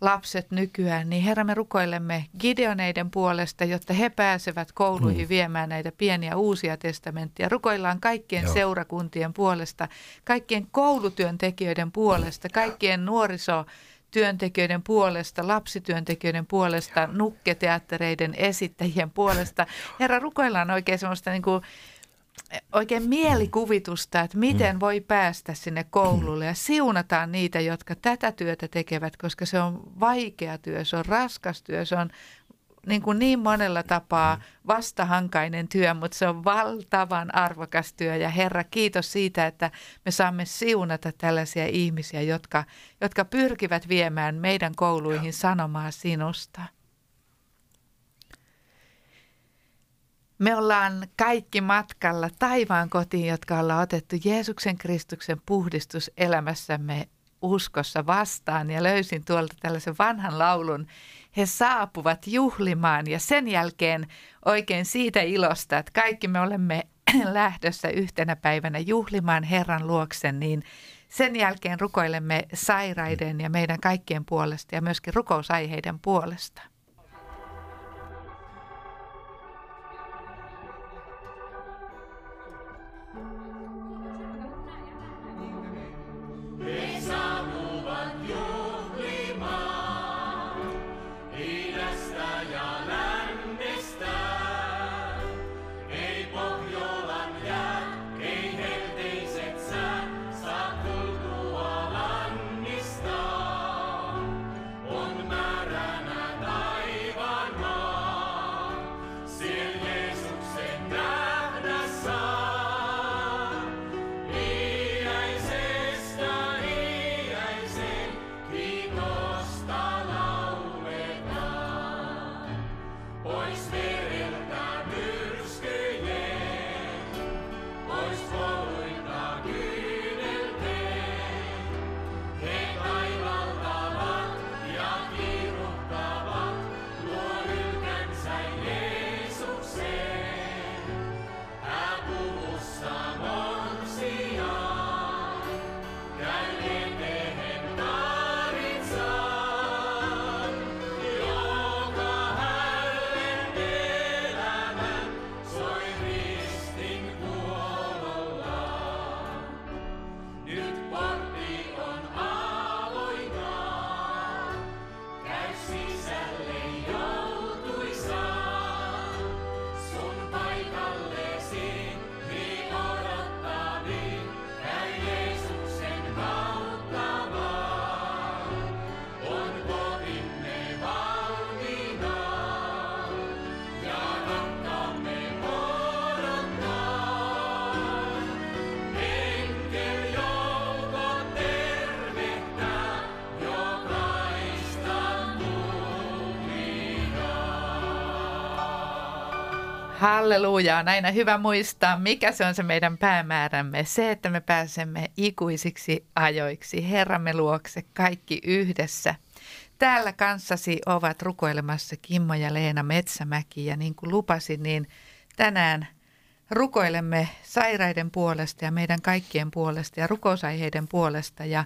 lapset nykyään, niin Herra me rukoilemme Gideoneiden puolesta, jotta he pääsevät kouluihin mm. viemään näitä pieniä uusia testamentteja. Rukoillaan kaikkien Joo. seurakuntien puolesta, kaikkien koulutyöntekijöiden puolesta, kaikkien nuoriso työntekijöiden puolesta, lapsityöntekijöiden puolesta, nukketeattereiden esittäjien puolesta. Herra, rukoillaan oikein semmoista niin kuin oikein mielikuvitusta, että miten mm. voi päästä sinne koululle ja siunataan niitä, jotka tätä työtä tekevät, koska se on vaikea työ, se on raskas työ, se on niin, kuin niin monella tapaa mm. vastahankainen työ, mutta se on valtavan arvokas työ. Ja Herra, kiitos siitä, että me saamme siunata tällaisia ihmisiä, jotka, jotka pyrkivät viemään meidän kouluihin sanomaa sinusta. Me ollaan kaikki matkalla taivaan kotiin, jotka ollaan otettu Jeesuksen Kristuksen puhdistus elämässämme uskossa vastaan. Ja löysin tuolta tällaisen vanhan laulun. He saapuvat juhlimaan ja sen jälkeen oikein siitä ilosta, että kaikki me olemme lähdössä yhtenä päivänä juhlimaan Herran luoksen, niin sen jälkeen rukoilemme sairaiden ja meidän kaikkien puolesta ja myöskin rukousaiheiden puolesta. Halleluja, on aina hyvä muistaa, mikä se on se meidän päämäärämme. Se, että me pääsemme ikuisiksi ajoiksi Herramme luokse kaikki yhdessä. Täällä kanssasi ovat rukoilemassa Kimmo ja Leena Metsämäki ja niin kuin lupasin, niin tänään rukoilemme sairaiden puolesta ja meidän kaikkien puolesta ja rukousaiheiden puolesta ja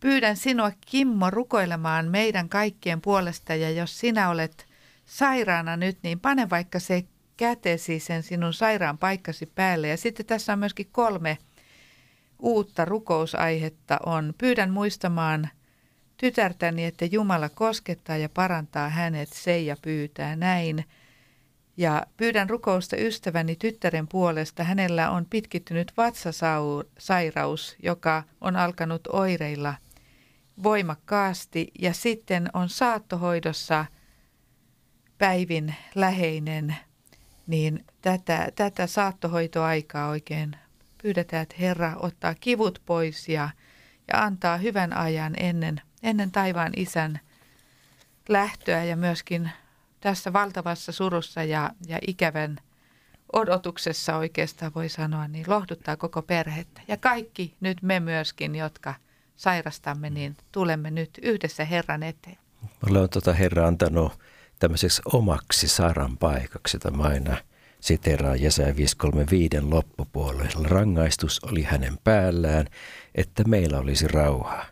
pyydän sinua Kimmo rukoilemaan meidän kaikkien puolesta ja jos sinä olet sairaana nyt, niin pane vaikka se kätesi sen sinun sairaan paikkasi päälle. Ja sitten tässä on myöskin kolme uutta rukousaihetta on. Pyydän muistamaan tytärtäni, että Jumala koskettaa ja parantaa hänet, Seija pyytää näin. Ja pyydän rukousta ystäväni tyttären puolesta. Hänellä on pitkittynyt vatsasairaus, joka on alkanut oireilla voimakkaasti ja sitten on saattohoidossa päivin läheinen niin tätä, tätä saattohoitoaikaa oikein pyydetään, että Herra ottaa kivut pois ja, ja antaa hyvän ajan ennen, ennen taivaan isän lähtöä ja myöskin tässä valtavassa surussa ja, ja ikävän odotuksessa oikeastaan voi sanoa, niin lohduttaa koko perhettä. Ja kaikki nyt me myöskin, jotka sairastamme, niin tulemme nyt yhdessä Herran eteen. On tuota Herra antanut tämmöiseksi omaksi saran paikaksi, jota mä aina siteraan Jesaja 535 loppupuolella. Rangaistus oli hänen päällään, että meillä olisi rauhaa.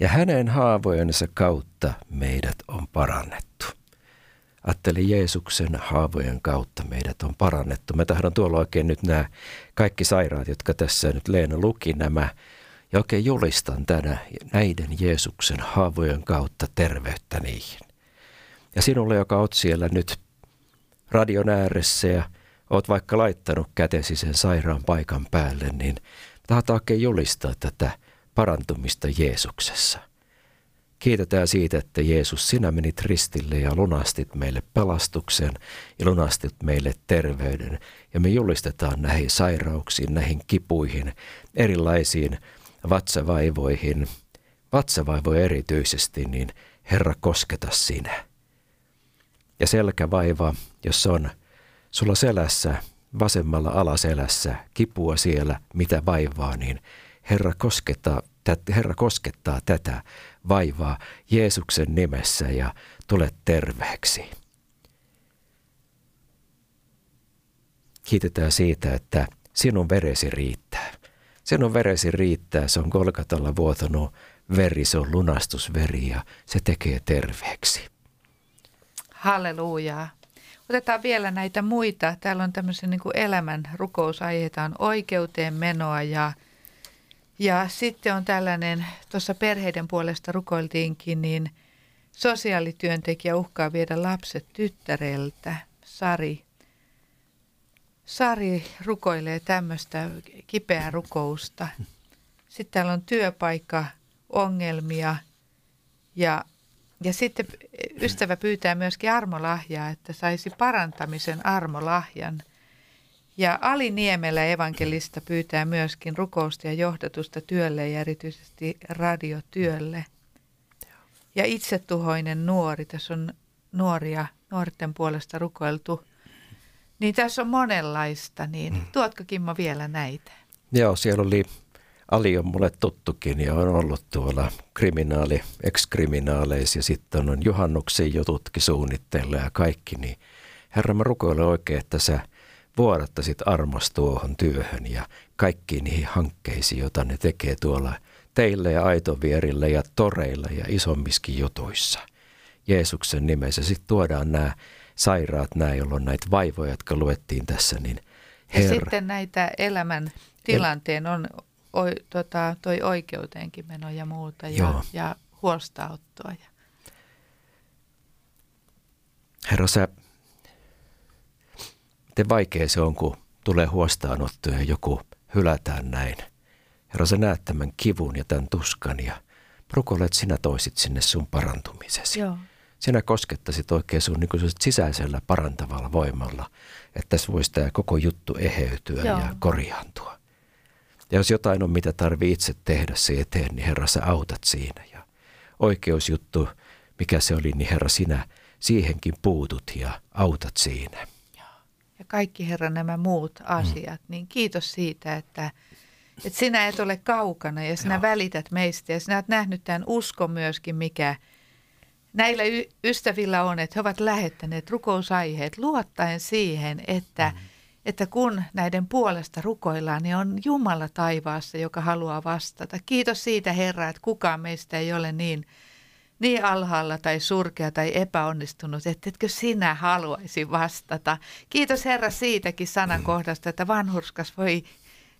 Ja hänen haavojensa kautta meidät on parannettu. Ajatteli Jeesuksen haavojen kautta meidät on parannettu. Mä tahdon tuolla oikein nyt nämä kaikki sairaat, jotka tässä nyt Leena luki nämä, ja oikein julistan tänä näiden Jeesuksen haavojen kautta terveyttä niihin. Ja sinulle, joka oot siellä nyt radion ääressä ja oot vaikka laittanut kätesi sen sairaan paikan päälle, niin tahtaa oikein julistaa tätä parantumista Jeesuksessa. Kiitetään siitä, että Jeesus, sinä menit ristille ja lunastit meille pelastuksen ja lunastit meille terveyden. Ja me julistetaan näihin sairauksiin, näihin kipuihin, erilaisiin vatsavaivoihin, vatsavaivoja erityisesti, niin Herra kosketa sinä ja selkävaiva, jos on sulla selässä, vasemmalla alaselässä, kipua siellä, mitä vaivaa, niin Herra koskettaa, Herra koskettaa tätä vaivaa Jeesuksen nimessä ja tule terveeksi. Kiitetään siitä, että sinun veresi riittää. Sinun veresi riittää, se on Golgatalla vuotanut veri, se on lunastusveri ja se tekee terveeksi. Hallelujaa. Otetaan vielä näitä muita. Täällä on tämmöisiä niin kuin elämän rukousaiheita, on oikeuteen menoa ja, ja sitten on tällainen, tuossa perheiden puolesta rukoiltiinkin, niin sosiaalityöntekijä uhkaa viedä lapset tyttäreltä. Sari, Sari rukoilee tämmöistä kipeää rukousta. Sitten täällä on työpaikka, ongelmia ja ja sitten ystävä pyytää myöskin armolahjaa, että saisi parantamisen armolahjan. Ja Ali Niemelä evankelista pyytää myöskin rukousta ja johdatusta työlle ja erityisesti radiotyölle. Ja itsetuhoinen nuori, tässä on nuoria, nuorten puolesta rukoiltu. Niin tässä on monenlaista, niin mm. tuotko Kimmo vielä näitä? Joo, siellä oli Ali on mulle tuttukin ja on ollut tuolla kriminaali, ex-kriminaaleissa ja sitten on juhannuksen jututkin suunnitteilla ja kaikki, niin Herra mä rukoilen oikein, että sä vuodattaisit armos tuohon työhön ja kaikkiin niihin hankkeisiin, joita ne tekee tuolla teille ja aitovierille ja toreilla ja isommiskin jutuissa. Jeesuksen nimessä sitten tuodaan nämä sairaat, nämä, joilla on näitä vaivoja, jotka luettiin tässä, niin Herra. Ja sitten näitä elämän tilanteen on o, tota, toi oikeuteenkin meno ja muuta ja, ja huostaanottoa. Ja. Herra, sä, miten vaikea se on, kun tulee huostaanotto ja joku hylätään näin. Herra, sä näet tämän kivun ja tämän tuskan ja rukoilet sinä toisit sinne sun parantumisesi. Joo. Sinä koskettaisit oikein sun niin sisäisellä parantavalla voimalla, että tässä voisi tämä koko juttu eheytyä Joo. ja korjaantua. Ja jos jotain on, mitä tarvii itse tehdä se eteen, niin Herra, sä autat siinä. Ja oikeusjuttu, mikä se oli, niin Herra, sinä siihenkin puutut ja autat siinä. ja kaikki Herra nämä muut asiat, niin kiitos siitä, että, että sinä et ole kaukana ja sinä Joo. välität meistä ja sinä olet nähnyt tämän uskon myöskin, mikä näillä y- ystävillä on, että he ovat lähettäneet rukousaiheet luottaen siihen, että, että kun näiden puolesta rukoillaan, niin on Jumala taivaassa, joka haluaa vastata. Kiitos siitä Herra, että kukaan meistä ei ole niin, niin alhaalla tai surkea tai epäonnistunut, että etkö sinä haluaisi vastata. Kiitos Herra siitäkin sanankohdasta, että vanhurskas voi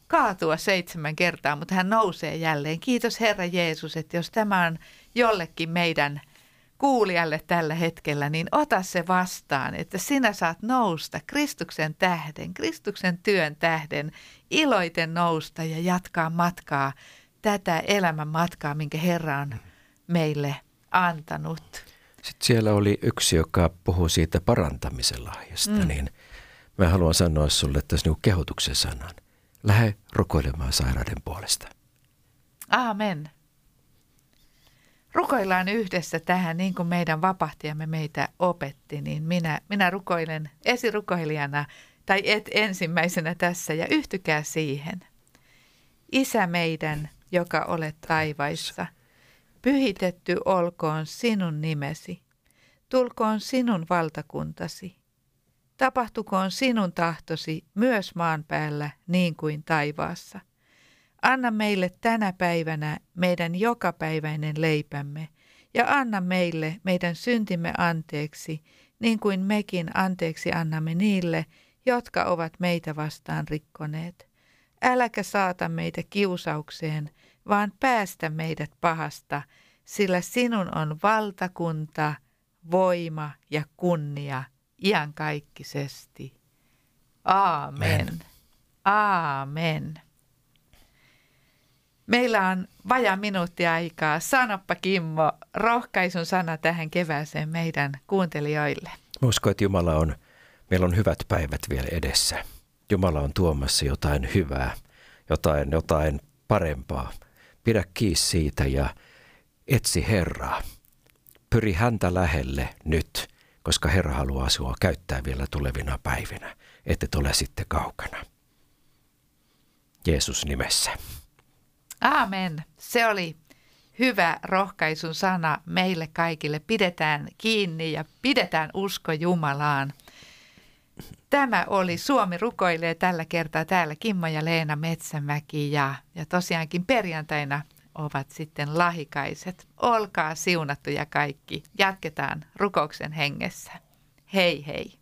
kaatua seitsemän kertaa, mutta hän nousee jälleen. Kiitos Herra Jeesus, että jos tämä on jollekin meidän kuulijalle tällä hetkellä, niin ota se vastaan, että sinä saat nousta Kristuksen tähden, Kristuksen työn tähden, iloiten nousta ja jatkaa matkaa, tätä elämän matkaa, minkä Herra on meille antanut. Sitten siellä oli yksi, joka puhui siitä parantamisen lahjasta, Mm. niin mä haluan sanoa sulle tässä niinku kehotuksen sanan. Lähde rukoilemaan sairaiden puolesta. Aamen. Rukoillaan yhdessä tähän, niin kuin meidän vapahtiamme meitä opetti, niin minä, minä rukoilen esirukoilijana tai et ensimmäisenä tässä ja yhtykää siihen. Isä meidän, joka olet taivaissa, pyhitetty olkoon sinun nimesi, tulkoon sinun valtakuntasi. Tapahtukoon sinun tahtosi myös maan päällä niin kuin taivaassa. Anna meille tänä päivänä meidän jokapäiväinen leipämme ja anna meille meidän syntimme anteeksi, niin kuin mekin anteeksi annamme niille, jotka ovat meitä vastaan rikkoneet. Äläkä saata meitä kiusaukseen, vaan päästä meidät pahasta, sillä sinun on valtakunta, voima ja kunnia iankaikkisesti. Aamen. Amen. Aamen. Meillä on vajaa minuutti aikaa. Sanoppa Kimmo, rohkaisun sana tähän kevääseen meidän kuuntelijoille. Mä uskon, että Jumala on, meillä on hyvät päivät vielä edessä. Jumala on tuomassa jotain hyvää, jotain, jotain parempaa. Pidä kiinni siitä ja etsi Herraa. Pyri häntä lähelle nyt, koska Herra haluaa sinua käyttää vielä tulevina päivinä, et ole sitten kaukana. Jeesus nimessä. Aamen. Se oli hyvä rohkaisun sana meille kaikille. Pidetään kiinni ja pidetään usko Jumalaan. Tämä oli Suomi rukoilee tällä kertaa täällä Kimmo ja Leena Metsämäki ja, ja tosiaankin perjantaina ovat sitten lahikaiset. Olkaa siunattuja kaikki. Jatketaan rukouksen hengessä. Hei hei.